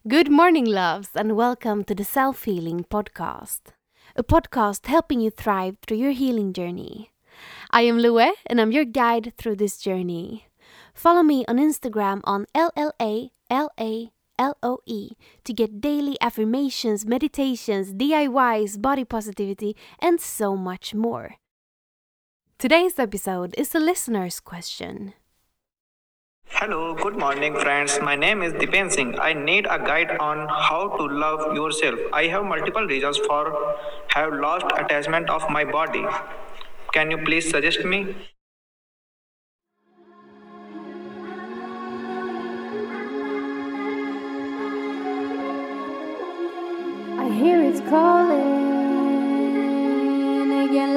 Good morning, loves, and welcome to the Self Healing Podcast, a podcast helping you thrive through your healing journey. I am Lue, and I'm your guide through this journey. Follow me on Instagram on LLA LOE to get daily affirmations, meditations, DIYs, body positivity, and so much more. Today's episode is a listener's question. Hello, good morning, friends. My name is Dipen Singh. I need a guide on how to love yourself. I have multiple reasons for have lost attachment of my body. Can you please suggest me? I hear it's calling again,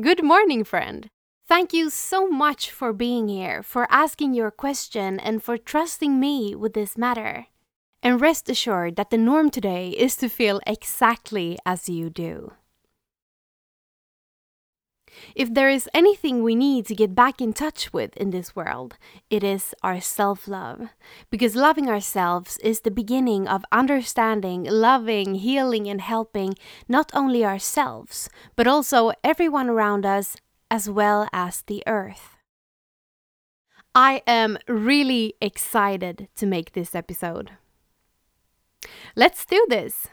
Good morning, friend. Thank you so much for being here, for asking your question, and for trusting me with this matter. And rest assured that the norm today is to feel exactly as you do. If there is anything we need to get back in touch with in this world, it is our self love. Because loving ourselves is the beginning of understanding, loving, healing, and helping not only ourselves, but also everyone around us, as well as the earth. I am really excited to make this episode. Let's do this!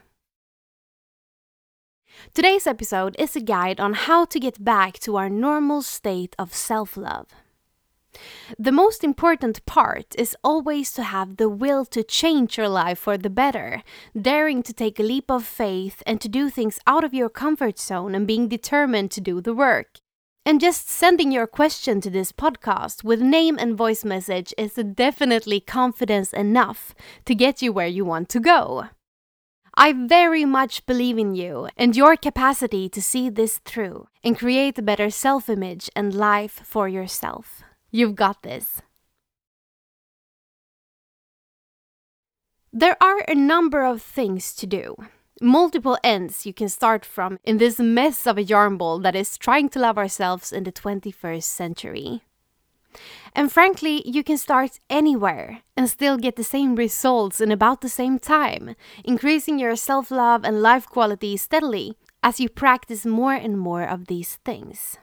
Today's episode is a guide on how to get back to our normal state of self love. The most important part is always to have the will to change your life for the better, daring to take a leap of faith and to do things out of your comfort zone and being determined to do the work. And just sending your question to this podcast with name and voice message is definitely confidence enough to get you where you want to go. I very much believe in you and your capacity to see this through and create a better self image and life for yourself. You've got this. There are a number of things to do. Multiple ends you can start from in this mess of a yarn ball that is trying to love ourselves in the 21st century. And frankly, you can start anywhere and still get the same results in about the same time, increasing your self love and life quality steadily as you practice more and more of these things.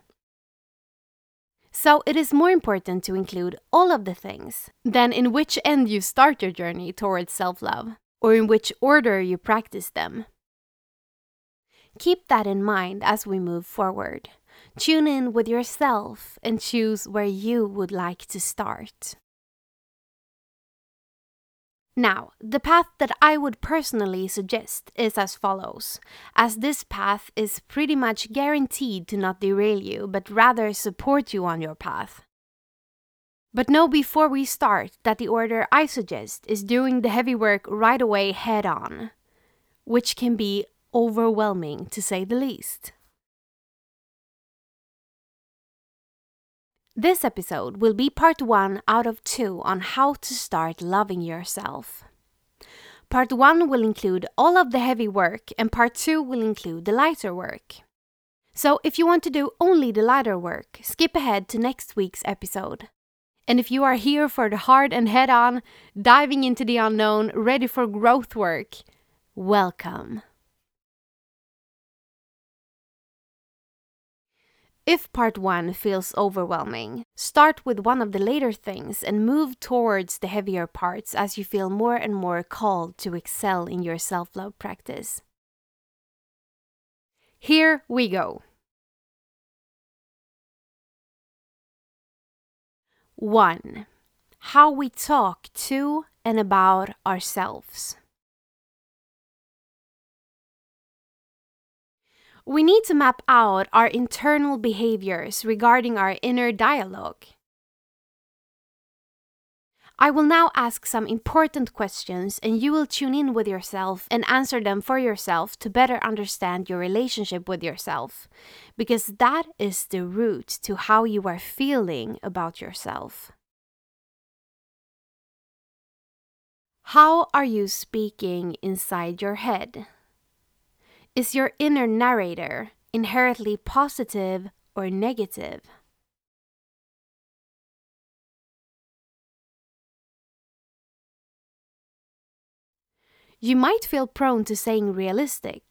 So, it is more important to include all of the things than in which end you start your journey towards self love or in which order you practice them. Keep that in mind as we move forward. Tune in with yourself and choose where you would like to start. Now, the path that I would personally suggest is as follows, as this path is pretty much guaranteed to not derail you, but rather support you on your path. But know before we start that the order I suggest is doing the heavy work right away head on, which can be overwhelming to say the least. This episode will be part one out of two on how to start loving yourself. Part one will include all of the heavy work, and part two will include the lighter work. So, if you want to do only the lighter work, skip ahead to next week's episode. And if you are here for the hard and head on, diving into the unknown, ready for growth work, welcome. If part one feels overwhelming, start with one of the later things and move towards the heavier parts as you feel more and more called to excel in your self love practice. Here we go. 1. How we talk to and about ourselves. We need to map out our internal behaviors regarding our inner dialogue. I will now ask some important questions, and you will tune in with yourself and answer them for yourself to better understand your relationship with yourself, because that is the root to how you are feeling about yourself. How are you speaking inside your head? Is your inner narrator inherently positive or negative? You might feel prone to saying realistic.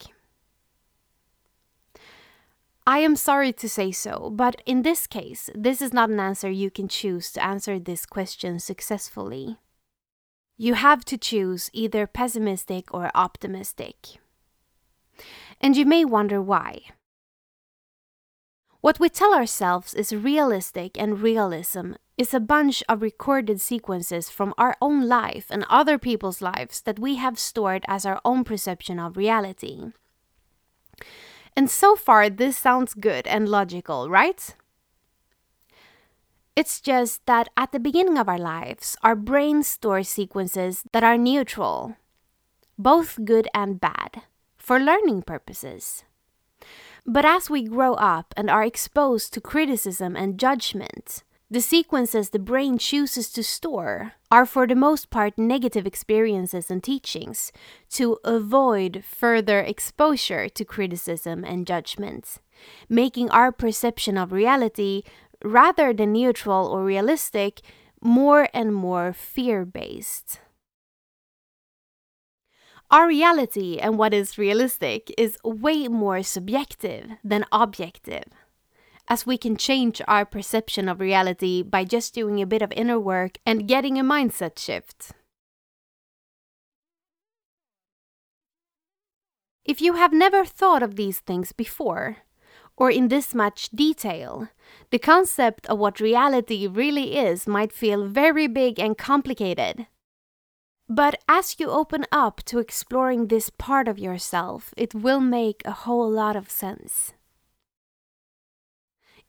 I am sorry to say so, but in this case, this is not an answer you can choose to answer this question successfully. You have to choose either pessimistic or optimistic. And you may wonder why. What we tell ourselves is realistic and realism is a bunch of recorded sequences from our own life and other people's lives that we have stored as our own perception of reality. And so far, this sounds good and logical, right? It's just that at the beginning of our lives, our brain stores sequences that are neutral, both good and bad, for learning purposes. But as we grow up and are exposed to criticism and judgment, the sequences the brain chooses to store are for the most part negative experiences and teachings to avoid further exposure to criticism and judgment, making our perception of reality, rather than neutral or realistic, more and more fear based. Our reality and what is realistic is way more subjective than objective, as we can change our perception of reality by just doing a bit of inner work and getting a mindset shift. If you have never thought of these things before, or in this much detail, the concept of what reality really is might feel very big and complicated. But as you open up to exploring this part of yourself, it will make a whole lot of sense.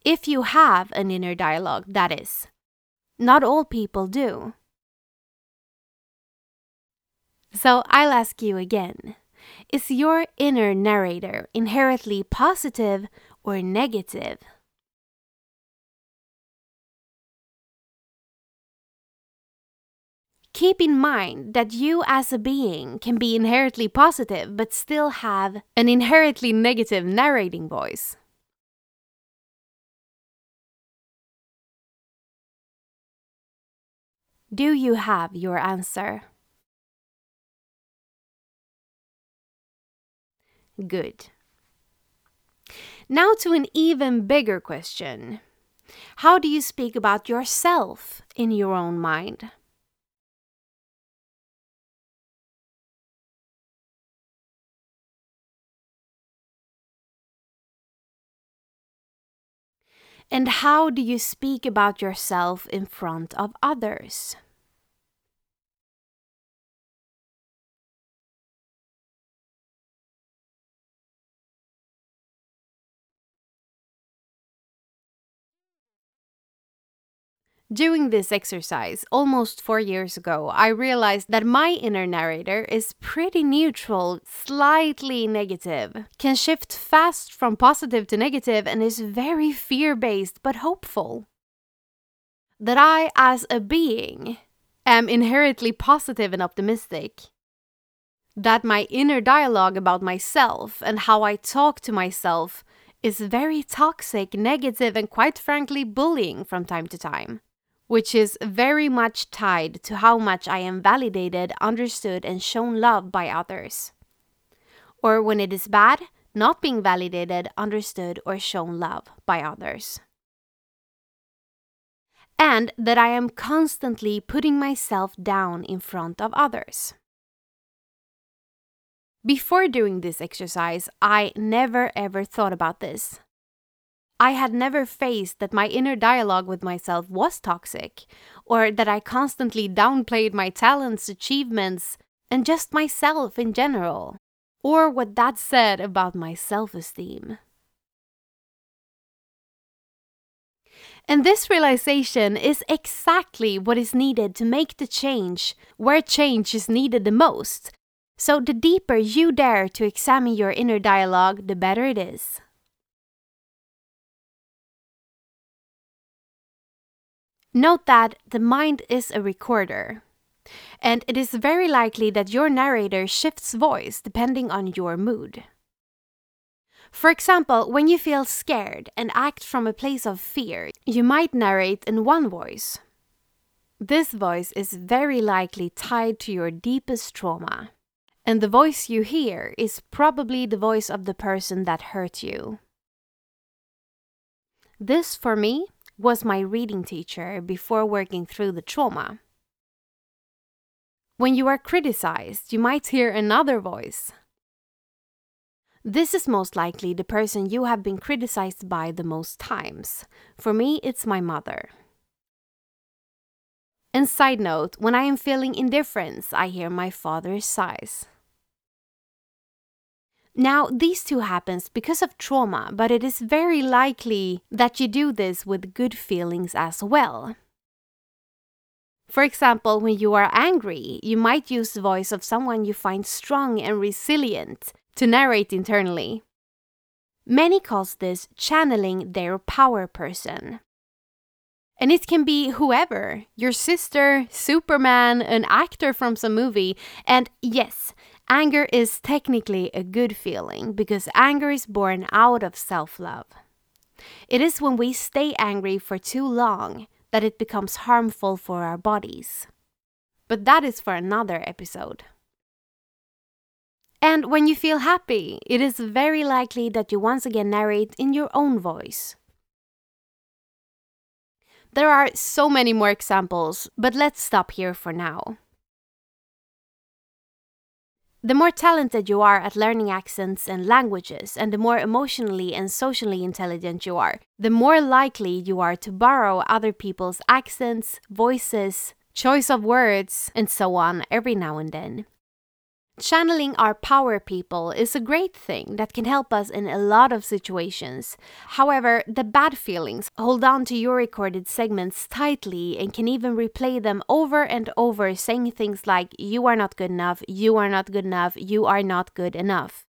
If you have an inner dialogue, that is. Not all people do. So I'll ask you again Is your inner narrator inherently positive or negative? Keep in mind that you as a being can be inherently positive but still have an inherently negative narrating voice. Do you have your answer? Good. Now to an even bigger question. How do you speak about yourself in your own mind? And how do you speak about yourself in front of others? Doing this exercise almost four years ago, I realized that my inner narrator is pretty neutral, slightly negative, can shift fast from positive to negative, and is very fear based but hopeful. That I, as a being, am inherently positive and optimistic. That my inner dialogue about myself and how I talk to myself is very toxic, negative, and quite frankly bullying from time to time which is very much tied to how much I am validated, understood, and shown love by others. Or when it is bad, not being validated, understood, or shown love by others. And that I am constantly putting myself down in front of others. Before doing this exercise, I never ever thought about this. I had never faced that my inner dialogue with myself was toxic, or that I constantly downplayed my talents, achievements, and just myself in general, or what that said about my self esteem. And this realization is exactly what is needed to make the change where change is needed the most. So, the deeper you dare to examine your inner dialogue, the better it is. Note that the mind is a recorder, and it is very likely that your narrator shifts voice depending on your mood. For example, when you feel scared and act from a place of fear, you might narrate in one voice. This voice is very likely tied to your deepest trauma. And the voice you hear is probably the voice of the person that hurt you. This, for me, was my reading teacher before working through the trauma. When you are criticized, you might hear another voice. This is most likely the person you have been criticized by the most times. For me, it's my mother. And side note, when I am feeling indifference, I hear my father's sighs. Now, these two happens because of trauma, but it is very likely that you do this with good feelings as well. For example, when you are angry, you might use the voice of someone you find strong and resilient to narrate internally. Many calls this channeling their power person. And it can be whoever your sister, Superman, an actor from some movie. And yes, anger is technically a good feeling because anger is born out of self love. It is when we stay angry for too long that it becomes harmful for our bodies. But that is for another episode. And when you feel happy, it is very likely that you once again narrate in your own voice. There are so many more examples, but let's stop here for now. The more talented you are at learning accents and languages, and the more emotionally and socially intelligent you are, the more likely you are to borrow other people's accents, voices, choice of words, and so on every now and then. Channeling our power people is a great thing that can help us in a lot of situations. However, the bad feelings hold on to your recorded segments tightly and can even replay them over and over, saying things like, You are not good enough, you are not good enough, you are not good enough.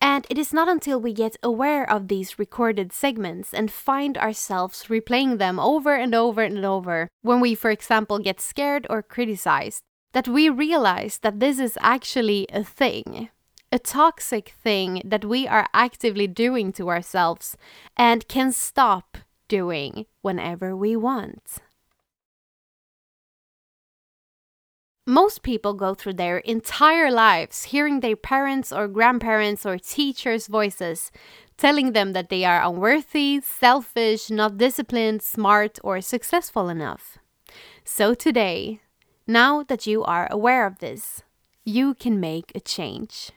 And it is not until we get aware of these recorded segments and find ourselves replaying them over and over and over when we, for example, get scared or criticized that we realize that this is actually a thing, a toxic thing that we are actively doing to ourselves and can stop doing whenever we want. Most people go through their entire lives hearing their parents or grandparents or teachers' voices telling them that they are unworthy, selfish, not disciplined, smart, or successful enough. So today, now that you are aware of this, you can make a change.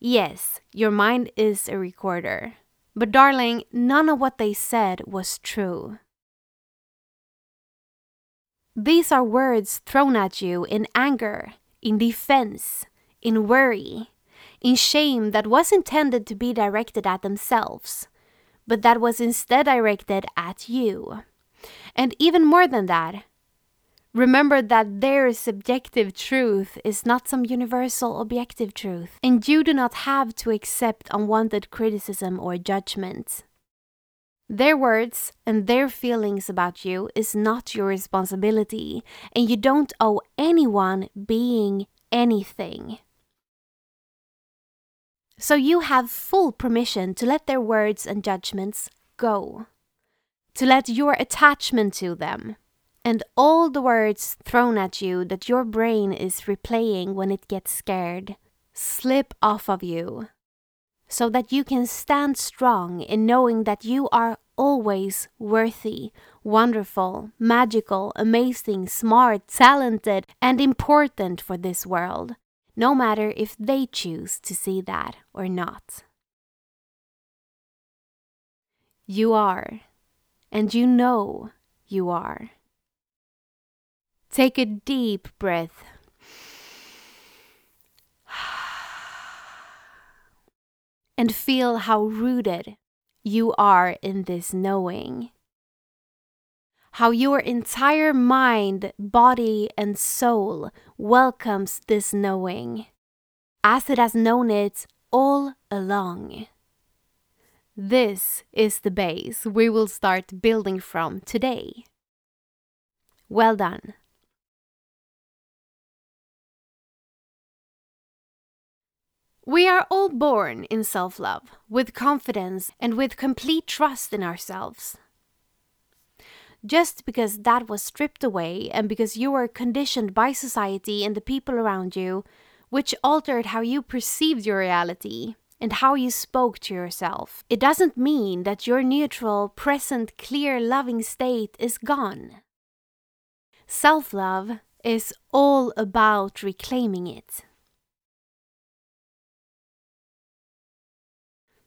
Yes, your mind is a recorder. But, darling, none of what they said was true. These are words thrown at you in anger, in defense, in worry, in shame that was intended to be directed at themselves, but that was instead directed at you. And even more than that, remember that their subjective truth is not some universal objective truth, and you do not have to accept unwanted criticism or judgment. Their words and their feelings about you is not your responsibility, and you don't owe anyone being anything. So you have full permission to let their words and judgments go to let your attachment to them and all the words thrown at you that your brain is replaying when it gets scared slip off of you so that you can stand strong in knowing that you are always worthy, wonderful, magical, amazing, smart, talented, and important for this world, no matter if they choose to see that or not. You are and you know you are. Take a deep breath. And feel how rooted you are in this knowing. How your entire mind, body, and soul welcomes this knowing, as it has known it all along. This is the base we will start building from today. Well done. We are all born in self love, with confidence and with complete trust in ourselves. just because that was stripped away and because you were conditioned by society and the people around you, which altered how you perceived your reality and how you spoke to yourself. It doesn't mean that your neutral, present, clear, loving state is gone. Self love is all about reclaiming it.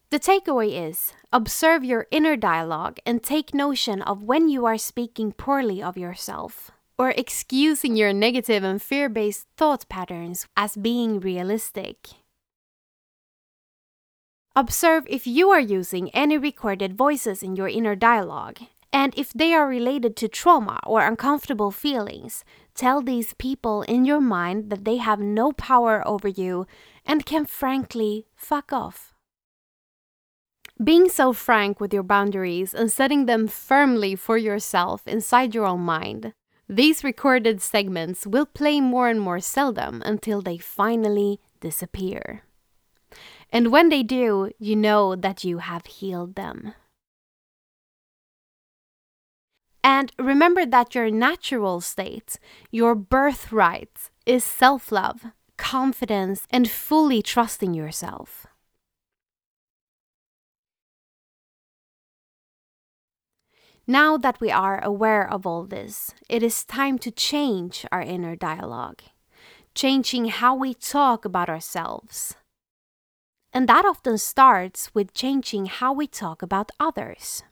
The takeaway is observe your inner dialogue and take notion of when you are speaking poorly of yourself or excusing your negative and fear based thought patterns as being realistic. Observe if you are using any recorded voices in your inner dialogue, and if they are related to trauma or uncomfortable feelings, tell these people in your mind that they have no power over you and can frankly fuck off. Being so frank with your boundaries and setting them firmly for yourself inside your own mind, these recorded segments will play more and more seldom until they finally disappear. And when they do, you know that you have healed them. And remember that your natural state, your birthright, is self love, confidence, and fully trusting yourself. Now that we are aware of all this, it is time to change our inner dialogue, changing how we talk about ourselves. And that often starts with changing how we talk about others.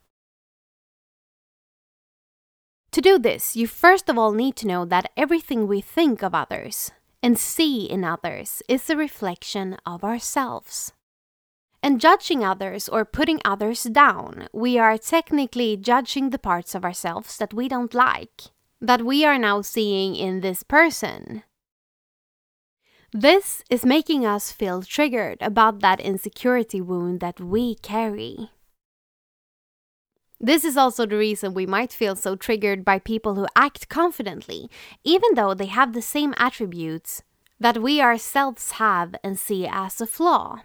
To do this, you first of all need to know that everything we think of others and see in others is a reflection of ourselves. And judging others or putting others down, we are technically judging the parts of ourselves that we don't like, that we are now seeing in this person. This is making us feel triggered about that insecurity wound that we carry. This is also the reason we might feel so triggered by people who act confidently, even though they have the same attributes that we ourselves have and see as a flaw.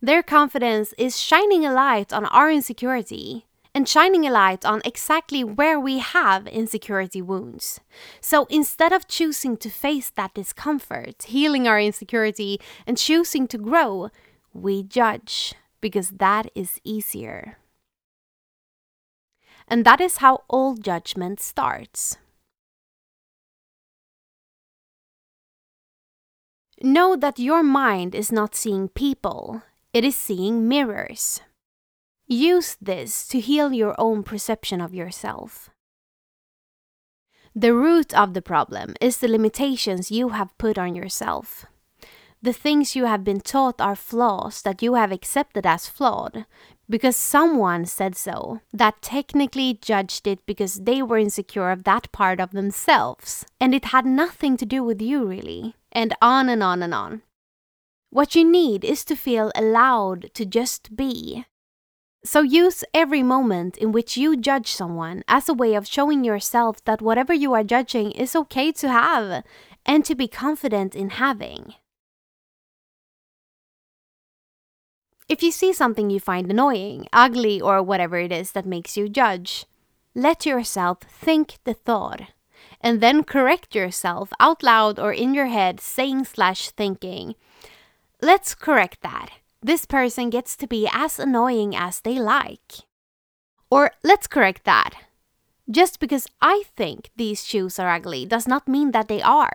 Their confidence is shining a light on our insecurity and shining a light on exactly where we have insecurity wounds. So instead of choosing to face that discomfort, healing our insecurity, and choosing to grow, we judge because that is easier. And that is how all judgment starts. Know that your mind is not seeing people, it is seeing mirrors. Use this to heal your own perception of yourself. The root of the problem is the limitations you have put on yourself. The things you have been taught are flaws that you have accepted as flawed because someone said so, that technically judged it because they were insecure of that part of themselves, and it had nothing to do with you, really, and on and on and on. What you need is to feel allowed to just be. So use every moment in which you judge someone as a way of showing yourself that whatever you are judging is okay to have and to be confident in having. If you see something you find annoying, ugly, or whatever it is that makes you judge, let yourself think the thought and then correct yourself out loud or in your head, saying slash thinking, let's correct that. This person gets to be as annoying as they like. Or let's correct that. Just because I think these shoes are ugly does not mean that they are.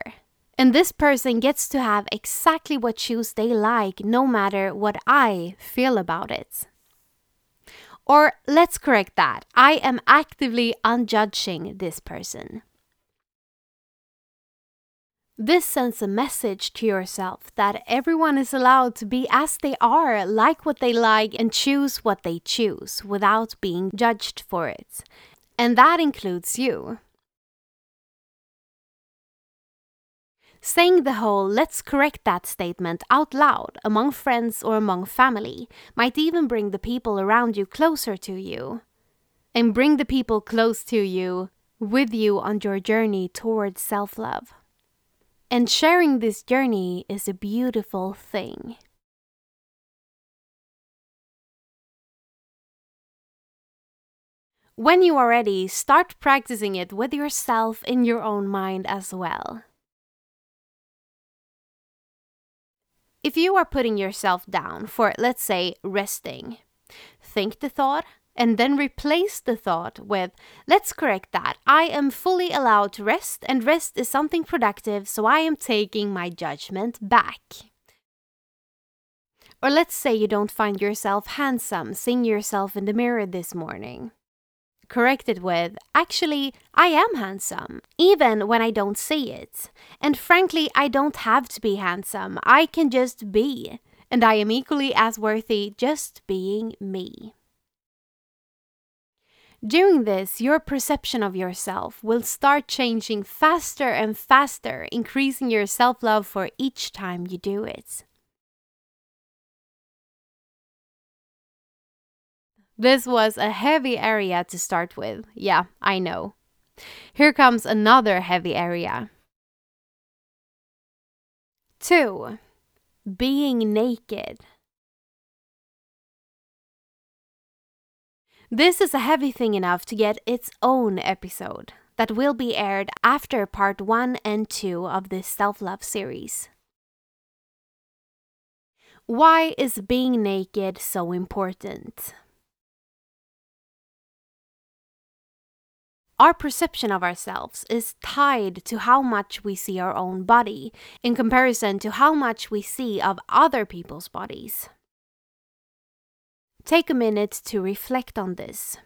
And this person gets to have exactly what shoes they like, no matter what I feel about it. Or let's correct that. I am actively unjudging this person. This sends a message to yourself that everyone is allowed to be as they are, like what they like, and choose what they choose without being judged for it. And that includes you. Saying the whole let's correct that statement out loud among friends or among family might even bring the people around you closer to you. And bring the people close to you with you on your journey towards self love. And sharing this journey is a beautiful thing. When you are ready, start practicing it with yourself in your own mind as well. If you are putting yourself down for, let's say, resting, think the thought and then replace the thought with, let's correct that. I am fully allowed to rest, and rest is something productive, so I am taking my judgment back. Or let's say you don't find yourself handsome seeing yourself in the mirror this morning. Correct it with, actually, I am handsome, even when I don't see it. And frankly, I don't have to be handsome, I can just be. And I am equally as worthy just being me. Doing this, your perception of yourself will start changing faster and faster, increasing your self love for each time you do it. This was a heavy area to start with. Yeah, I know. Here comes another heavy area. 2. Being naked. This is a heavy thing enough to get its own episode that will be aired after part 1 and 2 of this self love series. Why is being naked so important? Our perception of ourselves is tied to how much we see our own body in comparison to how much we see of other people's bodies. Take a minute to reflect on this.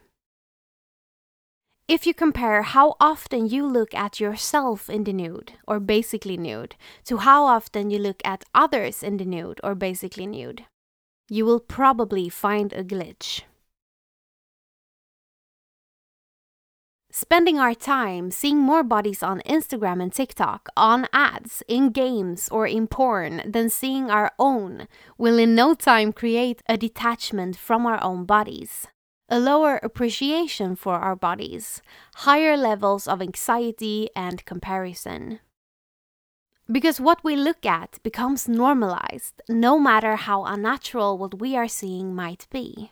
If you compare how often you look at yourself in the nude, or basically nude, to how often you look at others in the nude, or basically nude, you will probably find a glitch. Spending our time seeing more bodies on Instagram and TikTok, on ads, in games, or in porn than seeing our own will in no time create a detachment from our own bodies. A lower appreciation for our bodies, higher levels of anxiety and comparison. Because what we look at becomes normalized, no matter how unnatural what we are seeing might be.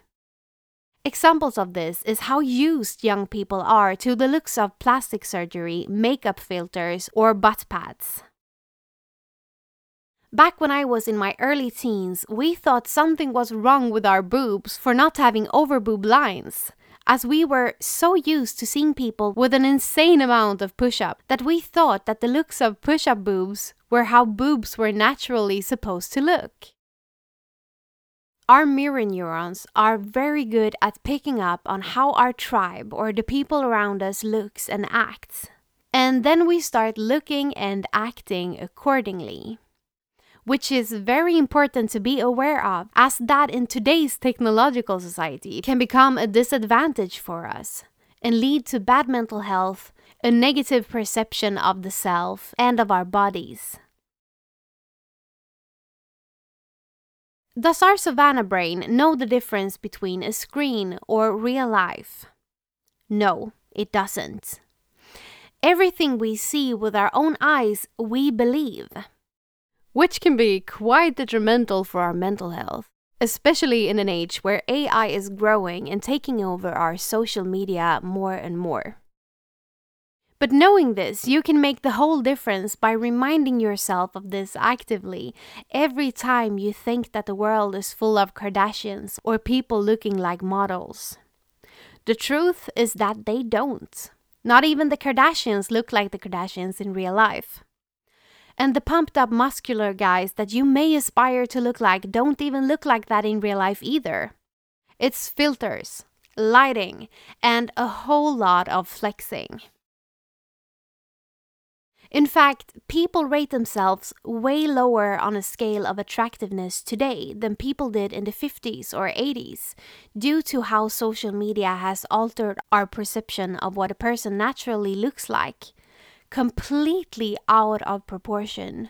Examples of this is how used young people are to the looks of plastic surgery, makeup filters, or butt pads. Back when I was in my early teens, we thought something was wrong with our boobs for not having overboob lines, as we were so used to seeing people with an insane amount of push up that we thought that the looks of push up boobs were how boobs were naturally supposed to look. Our mirror neurons are very good at picking up on how our tribe or the people around us looks and acts. And then we start looking and acting accordingly. Which is very important to be aware of, as that in today's technological society can become a disadvantage for us and lead to bad mental health, a negative perception of the self and of our bodies. Does our savannah brain know the difference between a screen or real life? No, it doesn't. Everything we see with our own eyes, we believe. Which can be quite detrimental for our mental health, especially in an age where AI is growing and taking over our social media more and more. But knowing this, you can make the whole difference by reminding yourself of this actively every time you think that the world is full of Kardashians or people looking like models. The truth is that they don't. Not even the Kardashians look like the Kardashians in real life. And the pumped up muscular guys that you may aspire to look like don't even look like that in real life either. It's filters, lighting, and a whole lot of flexing. In fact, people rate themselves way lower on a scale of attractiveness today than people did in the 50s or 80s, due to how social media has altered our perception of what a person naturally looks like, completely out of proportion.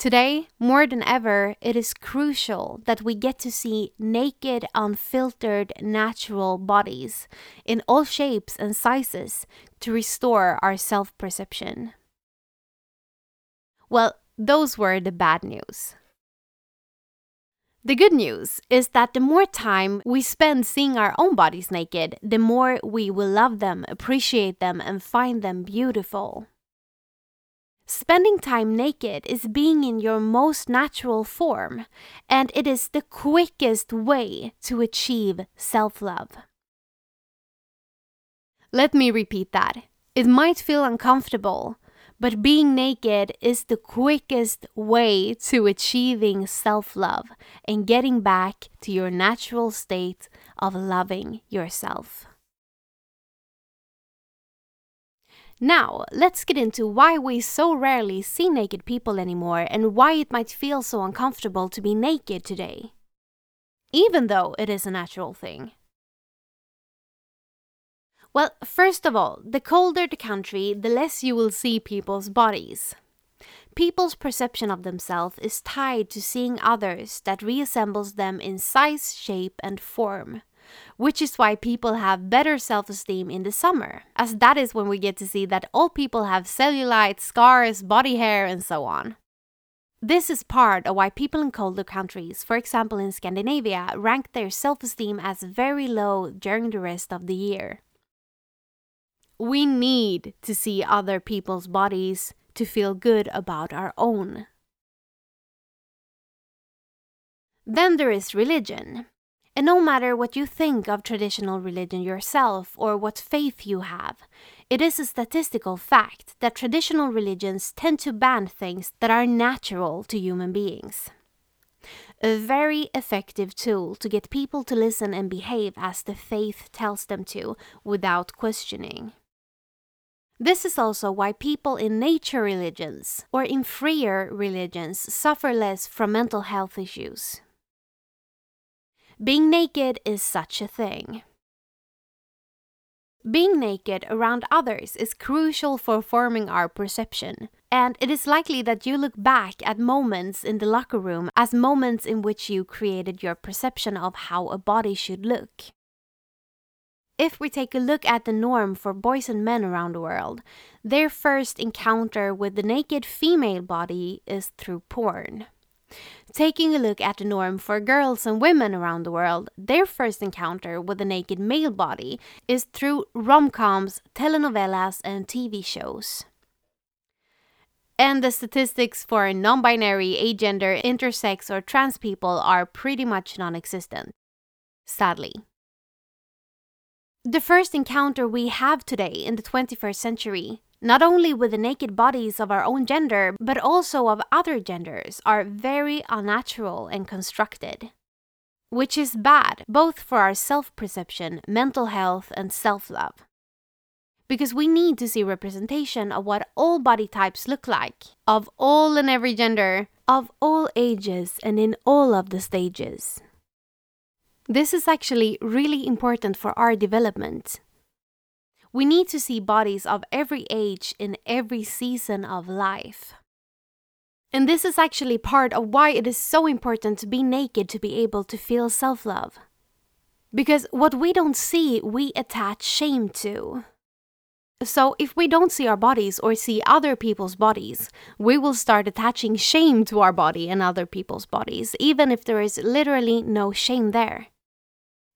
Today, more than ever, it is crucial that we get to see naked, unfiltered, natural bodies in all shapes and sizes to restore our self perception. Well, those were the bad news. The good news is that the more time we spend seeing our own bodies naked, the more we will love them, appreciate them, and find them beautiful. Spending time naked is being in your most natural form, and it is the quickest way to achieve self love. Let me repeat that. It might feel uncomfortable, but being naked is the quickest way to achieving self love and getting back to your natural state of loving yourself. Now, let's get into why we so rarely see naked people anymore and why it might feel so uncomfortable to be naked today. Even though it is a natural thing. Well, first of all, the colder the country, the less you will see people's bodies. People's perception of themselves is tied to seeing others that reassembles them in size, shape, and form. Which is why people have better self esteem in the summer, as that is when we get to see that all people have cellulite, scars, body hair, and so on. This is part of why people in colder countries, for example in Scandinavia, rank their self esteem as very low during the rest of the year. We need to see other people's bodies to feel good about our own. Then there is religion. And no matter what you think of traditional religion yourself or what faith you have, it is a statistical fact that traditional religions tend to ban things that are natural to human beings. A very effective tool to get people to listen and behave as the faith tells them to without questioning. This is also why people in nature religions or in freer religions suffer less from mental health issues. Being naked is such a thing. Being naked around others is crucial for forming our perception, and it is likely that you look back at moments in the locker room as moments in which you created your perception of how a body should look. If we take a look at the norm for boys and men around the world, their first encounter with the naked female body is through porn. Taking a look at the norm for girls and women around the world, their first encounter with a naked male body is through rom coms, telenovelas, and TV shows. And the statistics for non binary, agender, intersex, or trans people are pretty much non existent. Sadly. The first encounter we have today in the 21st century, not only with the naked bodies of our own gender, but also of other genders, are very unnatural and constructed. Which is bad, both for our self perception, mental health, and self love. Because we need to see representation of what all body types look like, of all and every gender, of all ages, and in all of the stages. This is actually really important for our development. We need to see bodies of every age in every season of life. And this is actually part of why it is so important to be naked to be able to feel self love. Because what we don't see, we attach shame to. So, if we don't see our bodies or see other people's bodies, we will start attaching shame to our body and other people's bodies, even if there is literally no shame there.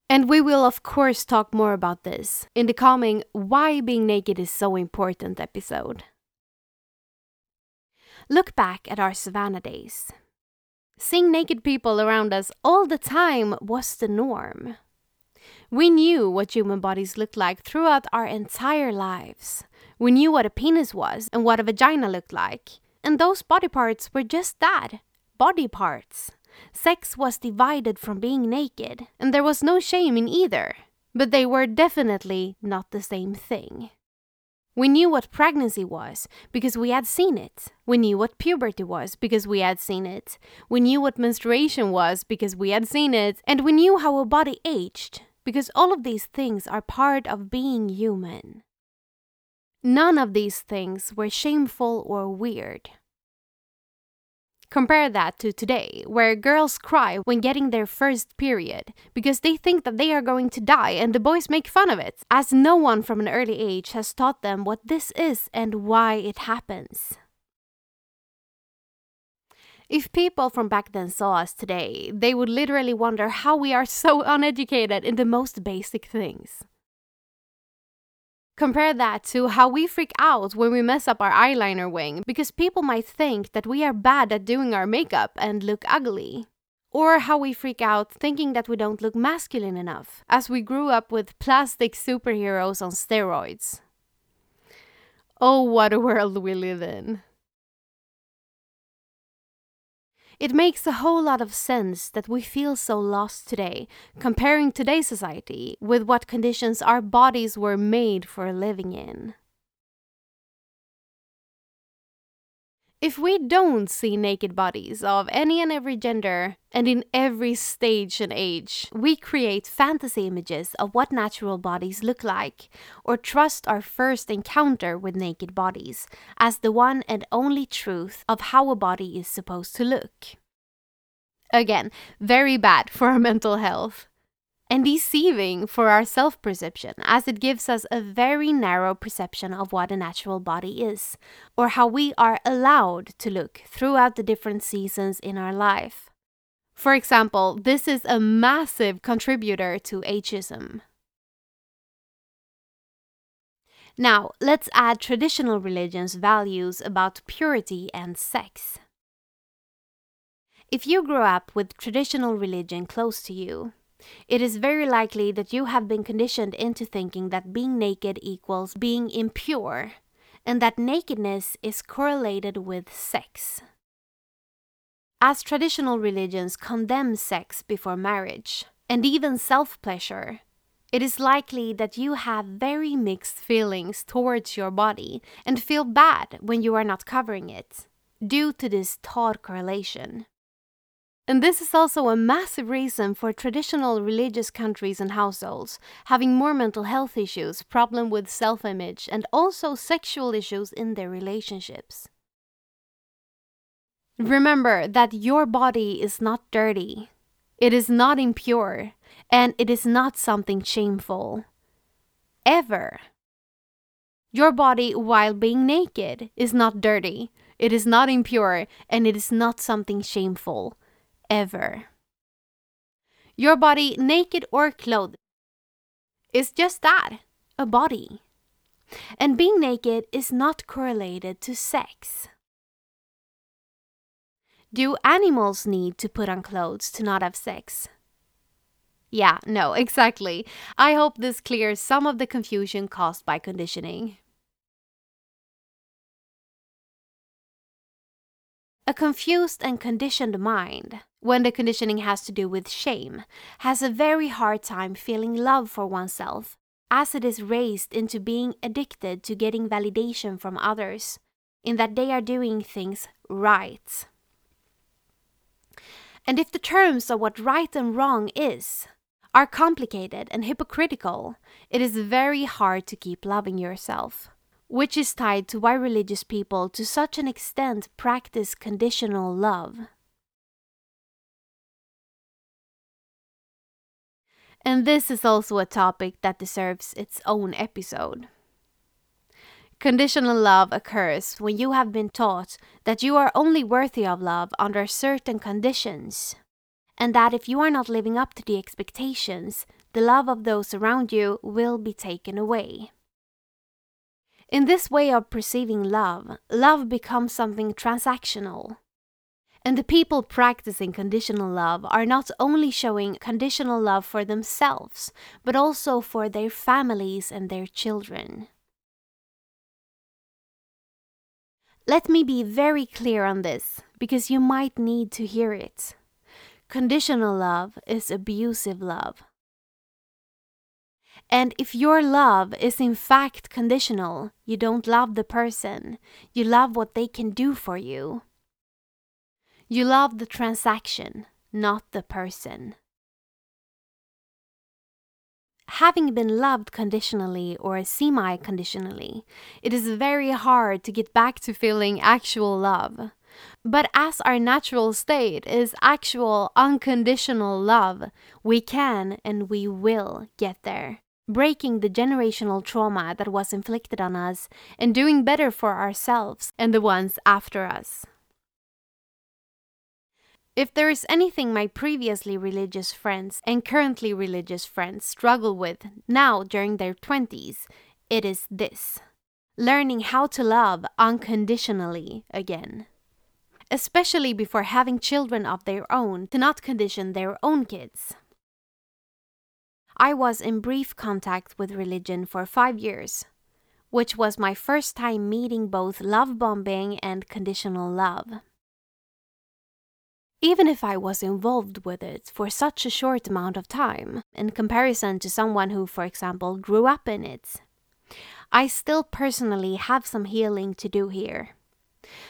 And we will, of course, talk more about this in the coming Why Being Naked is So Important episode. Look back at our savannah days. Seeing naked people around us all the time was the norm. We knew what human bodies looked like throughout our entire lives. We knew what a penis was and what a vagina looked like. And those body parts were just that body parts. Sex was divided from being naked, and there was no shame in either. But they were definitely not the same thing. We knew what pregnancy was because we had seen it. We knew what puberty was because we had seen it. We knew what menstruation was because we had seen it. And we knew how a body aged because all of these things are part of being human. None of these things were shameful or weird. Compare that to today, where girls cry when getting their first period because they think that they are going to die and the boys make fun of it, as no one from an early age has taught them what this is and why it happens. If people from back then saw us today, they would literally wonder how we are so uneducated in the most basic things. Compare that to how we freak out when we mess up our eyeliner wing because people might think that we are bad at doing our makeup and look ugly. Or how we freak out thinking that we don't look masculine enough, as we grew up with plastic superheroes on steroids. Oh, what a world we live in. It makes a whole lot of sense that we feel so lost today, comparing today's society with what conditions our bodies were made for living in. If we don't see naked bodies of any and every gender and in every stage and age, we create fantasy images of what natural bodies look like, or trust our first encounter with naked bodies as the one and only truth of how a body is supposed to look. Again, very bad for our mental health and deceiving for our self perception, as it gives us a very narrow perception of what a natural body is, or how we are allowed to look throughout the different seasons in our life. For example, this is a massive contributor to ageism. Now, let's add traditional religions' values about purity and sex. If you grew up with traditional religion close to you, it is very likely that you have been conditioned into thinking that being naked equals being impure, and that nakedness is correlated with sex. As traditional religions condemn sex before marriage, and even self pleasure, it is likely that you have very mixed feelings towards your body and feel bad when you are not covering it, due to this taught correlation. And this is also a massive reason for traditional religious countries and households having more mental health issues, problem with self-image, and also sexual issues in their relationships. Remember that your body is not dirty. It is not impure, and it is not something shameful. Ever. Your body, while being naked, is not dirty, it is not impure, and it is not something shameful ever. Your body, naked or clothed, is just that a body. And being naked is not correlated to sex. Do animals need to put on clothes to not have sex? Yeah, no, exactly. I hope this clears some of the confusion caused by conditioning. A confused and conditioned mind, when the conditioning has to do with shame, has a very hard time feeling love for oneself, as it is raised into being addicted to getting validation from others, in that they are doing things right. And if the terms of what right and wrong is are complicated and hypocritical, it is very hard to keep loving yourself which is tied to why religious people to such an extent practice conditional love. And this is also a topic that deserves its own episode. Conditional love occurs when you have been taught that you are only worthy of love under certain conditions, and that if you are not living up to the expectations, the love of those around you will be taken away. In this way of perceiving love, love becomes something transactional. And the people practicing conditional love are not only showing conditional love for themselves, but also for their families and their children. Let me be very clear on this, because you might need to hear it. Conditional love is abusive love. And if your love is in fact conditional, you don't love the person, you love what they can do for you. You love the transaction, not the person. Having been loved conditionally or semi conditionally, it is very hard to get back to feeling actual love. But as our natural state is actual unconditional love, we can and we will get there breaking the generational trauma that was inflicted on us, and doing better for ourselves and the ones after us. If there is anything my previously religious friends and currently religious friends struggle with now during their 20s, it is this learning how to love unconditionally again. Especially before having children of their own, to not condition their own kids. I was in brief contact with religion for five years, which was my first time meeting both love bombing and conditional love. Even if I was involved with it for such a short amount of time, in comparison to someone who, for example, grew up in it, I still personally have some healing to do here.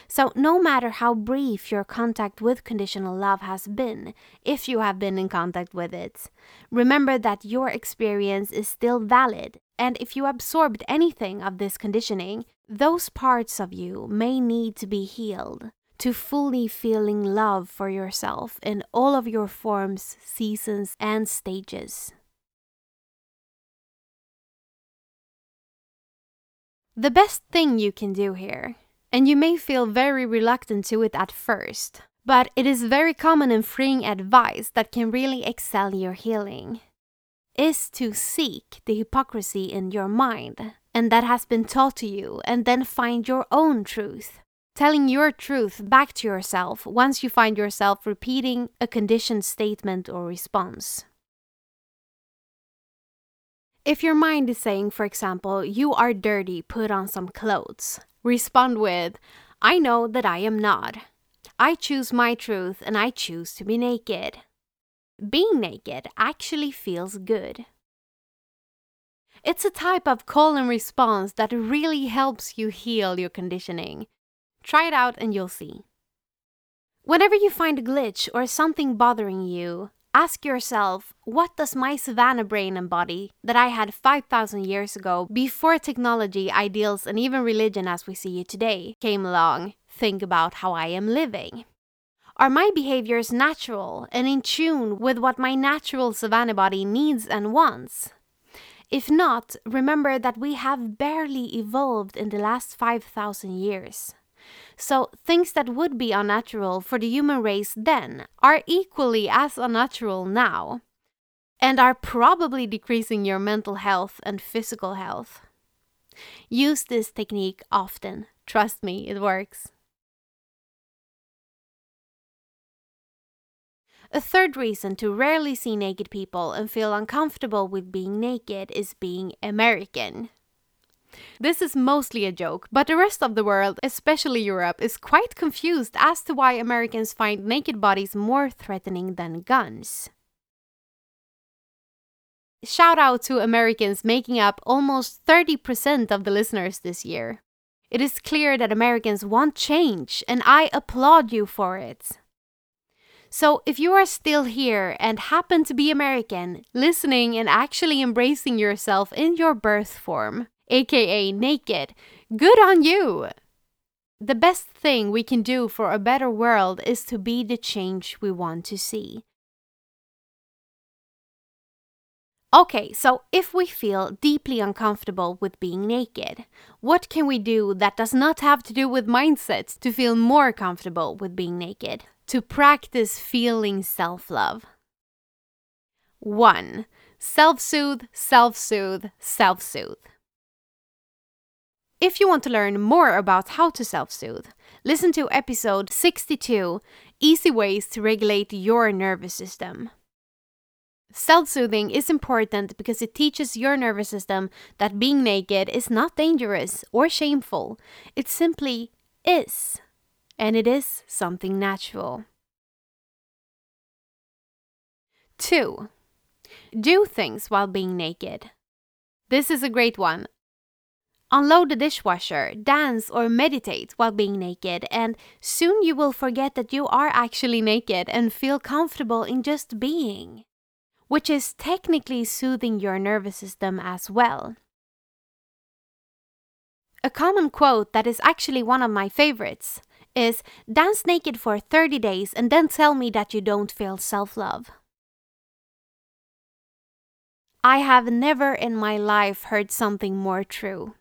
So, no matter how brief your contact with conditional love has been, if you have been in contact with it, remember that your experience is still valid. And if you absorbed anything of this conditioning, those parts of you may need to be healed to fully feeling love for yourself in all of your forms, seasons, and stages. The best thing you can do here, and you may feel very reluctant to it at first, but it is very common and freeing advice that can really excel your healing, is to seek the hypocrisy in your mind and that has been taught to you, and then find your own truth telling your truth back to yourself once you find yourself repeating a conditioned statement or response. If your mind is saying, for example, you are dirty, put on some clothes, respond with, I know that I am not. I choose my truth and I choose to be naked. Being naked actually feels good. It's a type of call and response that really helps you heal your conditioning Try it out and you'll see. Whenever you find a glitch or something bothering you, ask yourself what does my savannah brain and body that I had 5,000 years ago, before technology, ideals, and even religion as we see it today came along, think about how I am living? Are my behaviors natural and in tune with what my natural savannah body needs and wants? If not, remember that we have barely evolved in the last 5,000 years. So, things that would be unnatural for the human race then are equally as unnatural now, and are probably decreasing your mental health and physical health. Use this technique often. Trust me, it works. A third reason to rarely see naked people and feel uncomfortable with being naked is being American. This is mostly a joke, but the rest of the world, especially Europe, is quite confused as to why Americans find naked bodies more threatening than guns. Shout out to Americans making up almost 30% of the listeners this year. It is clear that Americans want change, and I applaud you for it. So, if you are still here and happen to be American, listening and actually embracing yourself in your birth form, aka naked. Good on you! The best thing we can do for a better world is to be the change we want to see. Okay, so if we feel deeply uncomfortable with being naked, what can we do that does not have to do with mindset to feel more comfortable with being naked? To practice feeling self love. 1. Self soothe, self soothe, self soothe. If you want to learn more about how to self soothe, listen to episode 62 Easy Ways to Regulate Your Nervous System. Self soothing is important because it teaches your nervous system that being naked is not dangerous or shameful, it simply is. And it is something natural. 2. Do things while being naked. This is a great one. Unload the dishwasher, dance, or meditate while being naked, and soon you will forget that you are actually naked and feel comfortable in just being, which is technically soothing your nervous system as well. A common quote that is actually one of my favorites is Dance naked for 30 days and then tell me that you don't feel self love. I have never in my life heard something more true.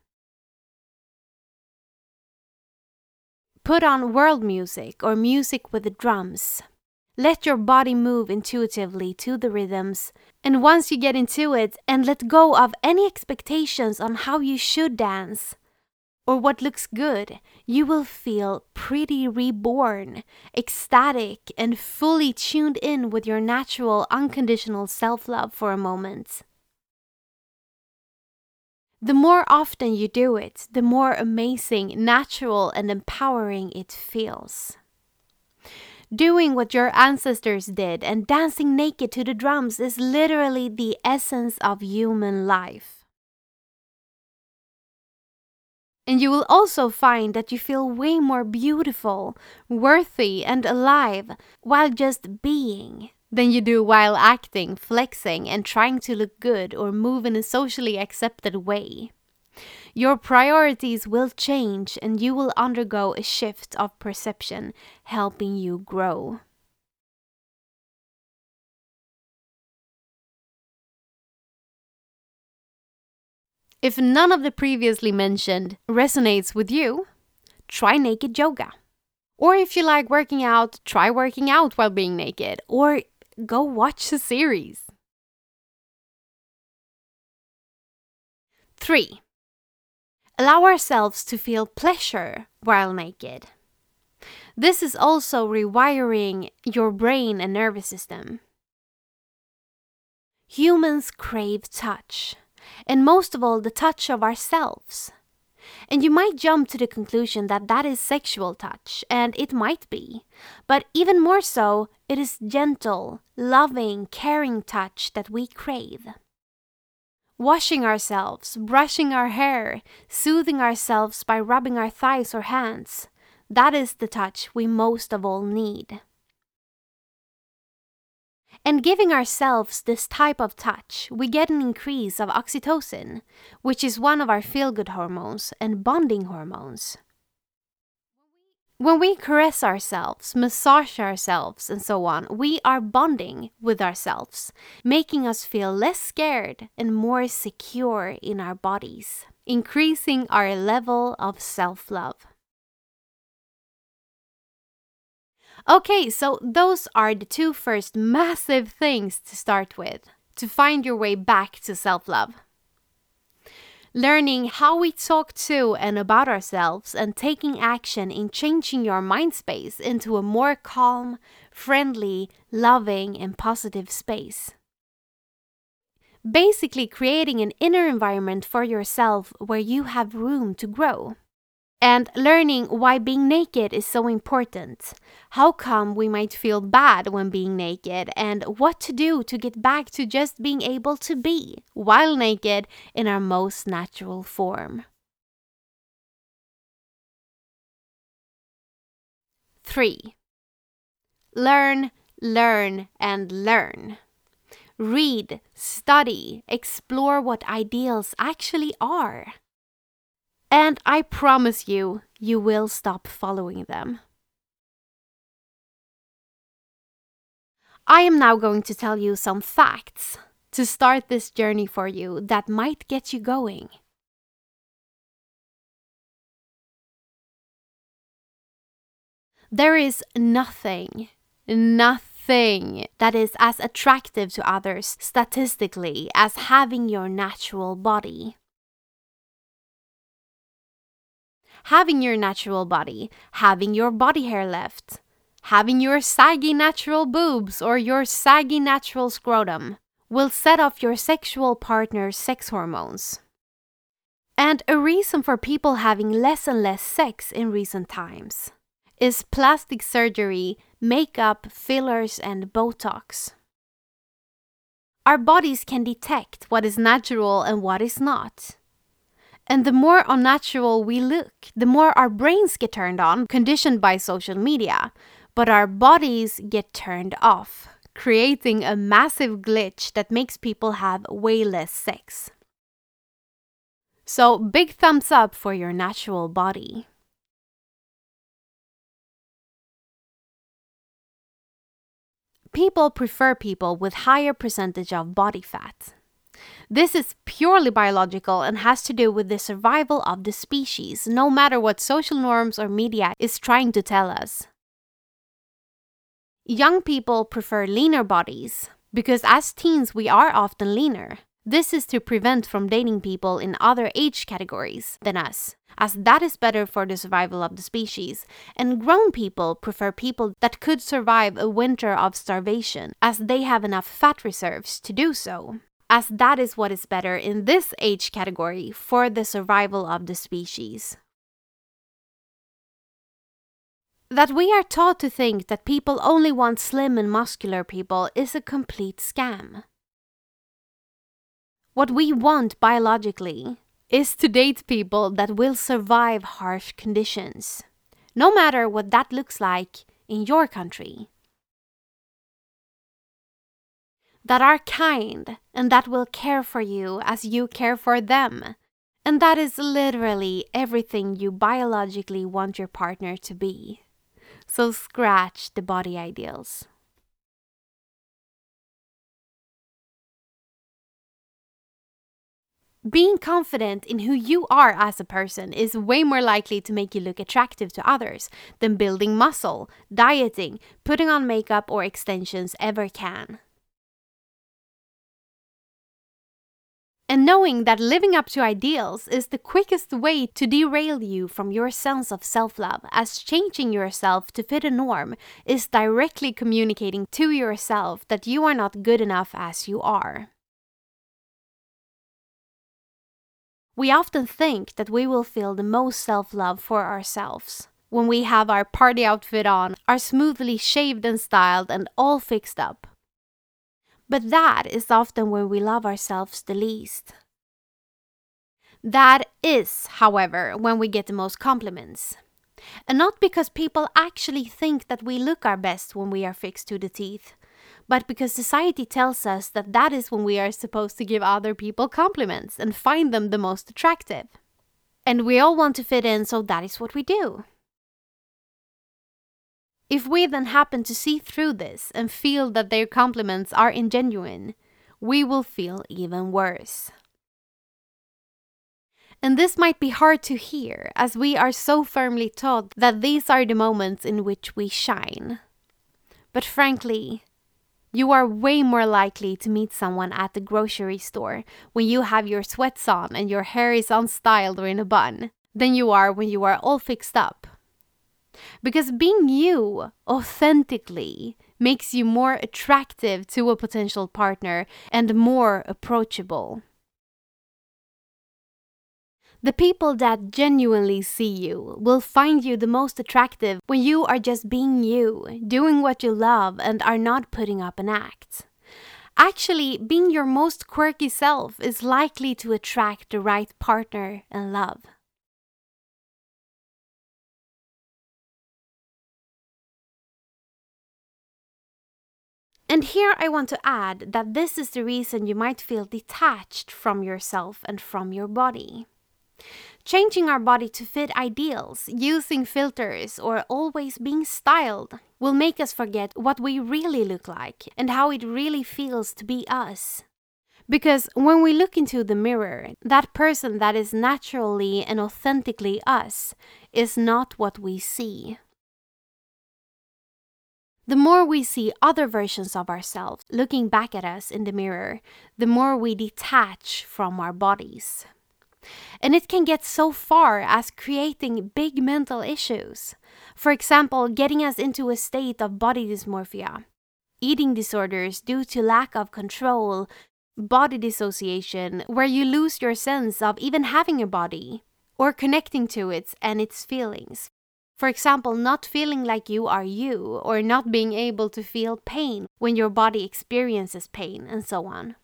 Put on world music or music with the drums. Let your body move intuitively to the rhythms. And once you get into it and let go of any expectations on how you should dance or what looks good, you will feel pretty reborn, ecstatic, and fully tuned in with your natural, unconditional self love for a moment. The more often you do it, the more amazing, natural, and empowering it feels. Doing what your ancestors did and dancing naked to the drums is literally the essence of human life. And you will also find that you feel way more beautiful, worthy, and alive while just being than you do while acting, flexing, and trying to look good or move in a socially accepted way. Your priorities will change and you will undergo a shift of perception, helping you grow. If none of the previously mentioned resonates with you, try naked yoga. Or if you like working out, try working out while being naked, or go watch the series. 3. Allow ourselves to feel pleasure while naked. This is also rewiring your brain and nervous system. Humans crave touch, and most of all, the touch of ourselves. And you might jump to the conclusion that that is sexual touch, and it might be. But even more so, it is gentle, loving, caring touch that we crave. Washing ourselves, brushing our hair, soothing ourselves by rubbing our thighs or hands. That is the touch we most of all need. And giving ourselves this type of touch, we get an increase of oxytocin, which is one of our feel good hormones and bonding hormones. When we caress ourselves, massage ourselves, and so on, we are bonding with ourselves, making us feel less scared and more secure in our bodies, increasing our level of self love. Okay, so those are the two first massive things to start with to find your way back to self love. Learning how we talk to and about ourselves and taking action in changing your mind space into a more calm, friendly, loving, and positive space. Basically, creating an inner environment for yourself where you have room to grow and learning why being naked is so important. How come we might feel bad when being naked, and what to do to get back to just being able to be while naked in our most natural form. 3. Learn, learn, and learn. Read, study, explore what ideals actually are. And I promise you, you will stop following them. I am now going to tell you some facts to start this journey for you that might get you going. There is nothing, nothing that is as attractive to others statistically as having your natural body. Having your natural body, having your body hair left, having your saggy natural boobs or your saggy natural scrotum will set off your sexual partner's sex hormones. And a reason for people having less and less sex in recent times is plastic surgery, makeup, fillers, and Botox. Our bodies can detect what is natural and what is not. And the more unnatural we look, the more our brains get turned on, conditioned by social media, but our bodies get turned off, creating a massive glitch that makes people have way less sex. So, big thumbs up for your natural body. People prefer people with higher percentage of body fat. This is purely biological and has to do with the survival of the species, no matter what social norms or media is trying to tell us. Young people prefer leaner bodies because as teens we are often leaner. This is to prevent from dating people in other age categories than us, as that is better for the survival of the species. And grown people prefer people that could survive a winter of starvation, as they have enough fat reserves to do so. As that is what is better in this age category for the survival of the species. That we are taught to think that people only want slim and muscular people is a complete scam. What we want biologically is to date people that will survive harsh conditions, no matter what that looks like in your country. That are kind and that will care for you as you care for them. And that is literally everything you biologically want your partner to be. So scratch the body ideals. Being confident in who you are as a person is way more likely to make you look attractive to others than building muscle, dieting, putting on makeup, or extensions ever can. And knowing that living up to ideals is the quickest way to derail you from your sense of self love, as changing yourself to fit a norm is directly communicating to yourself that you are not good enough as you are. We often think that we will feel the most self love for ourselves when we have our party outfit on, are smoothly shaved and styled, and all fixed up. But that is often when we love ourselves the least. That is, however, when we get the most compliments. And not because people actually think that we look our best when we are fixed to the teeth, but because society tells us that that is when we are supposed to give other people compliments and find them the most attractive. And we all want to fit in, so that is what we do. If we then happen to see through this and feel that their compliments are ingenuine, we will feel even worse. And this might be hard to hear, as we are so firmly taught that these are the moments in which we shine. But frankly, you are way more likely to meet someone at the grocery store when you have your sweats on and your hair is unstyled or in a bun than you are when you are all fixed up. Because being you authentically makes you more attractive to a potential partner and more approachable. The people that genuinely see you will find you the most attractive when you are just being you, doing what you love, and are not putting up an act. Actually, being your most quirky self is likely to attract the right partner and love. And here I want to add that this is the reason you might feel detached from yourself and from your body. Changing our body to fit ideals, using filters, or always being styled will make us forget what we really look like and how it really feels to be us. Because when we look into the mirror, that person that is naturally and authentically us is not what we see. The more we see other versions of ourselves looking back at us in the mirror, the more we detach from our bodies. And it can get so far as creating big mental issues. For example, getting us into a state of body dysmorphia, eating disorders due to lack of control, body dissociation, where you lose your sense of even having a body, or connecting to it and its feelings. For example, not feeling like you are you, or not being able to feel pain when your body experiences pain, and so on.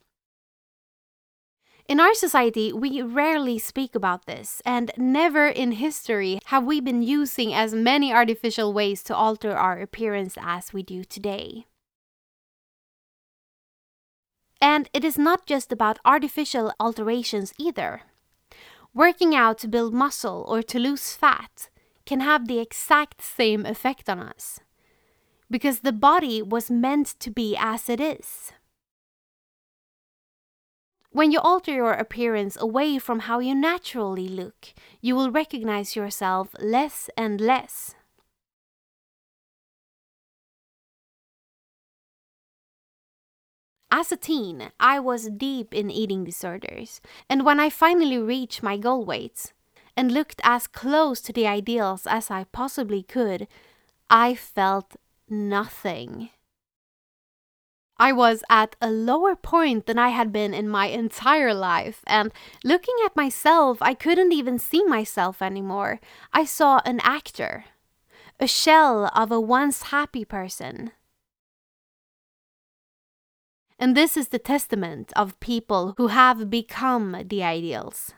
In our society, we rarely speak about this, and never in history have we been using as many artificial ways to alter our appearance as we do today. And it is not just about artificial alterations either. Working out to build muscle or to lose fat can have the exact same effect on us. Because the body was meant to be as it is. When you alter your appearance away from how you naturally look, you will recognize yourself less and less. As a teen, I was deep in eating disorders, and when I finally reached my goal weight and looked as close to the ideals as I possibly could, I felt nothing. I was at a lower point than I had been in my entire life, and looking at myself, I couldn't even see myself anymore. I saw an actor, a shell of a once happy person. And this is the testament of people who have become the ideals.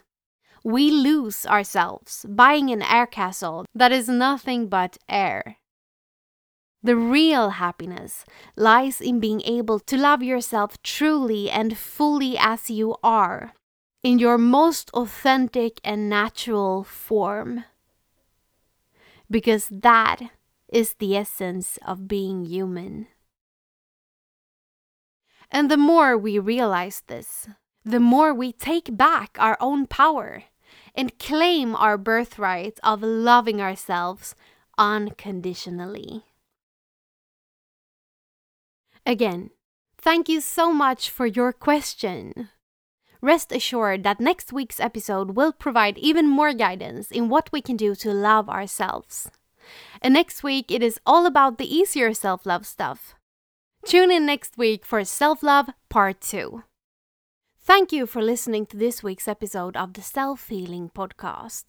We lose ourselves buying an air castle that is nothing but air. The real happiness lies in being able to love yourself truly and fully as you are, in your most authentic and natural form. Because that is the essence of being human. And the more we realize this, the more we take back our own power and claim our birthright of loving ourselves unconditionally. Again, thank you so much for your question. Rest assured that next week's episode will provide even more guidance in what we can do to love ourselves. And next week, it is all about the easier self love stuff. Tune in next week for Self Love Part 2. Thank you for listening to this week's episode of the Self Healing Podcast.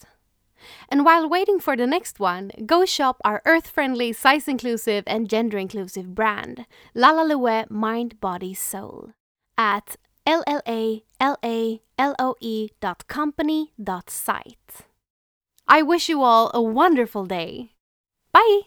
And while waiting for the next one, go shop our earth friendly, size inclusive, and gender inclusive brand, Lalaloe Mind Body Soul, at llaloe.company.site. I wish you all a wonderful day. Bye!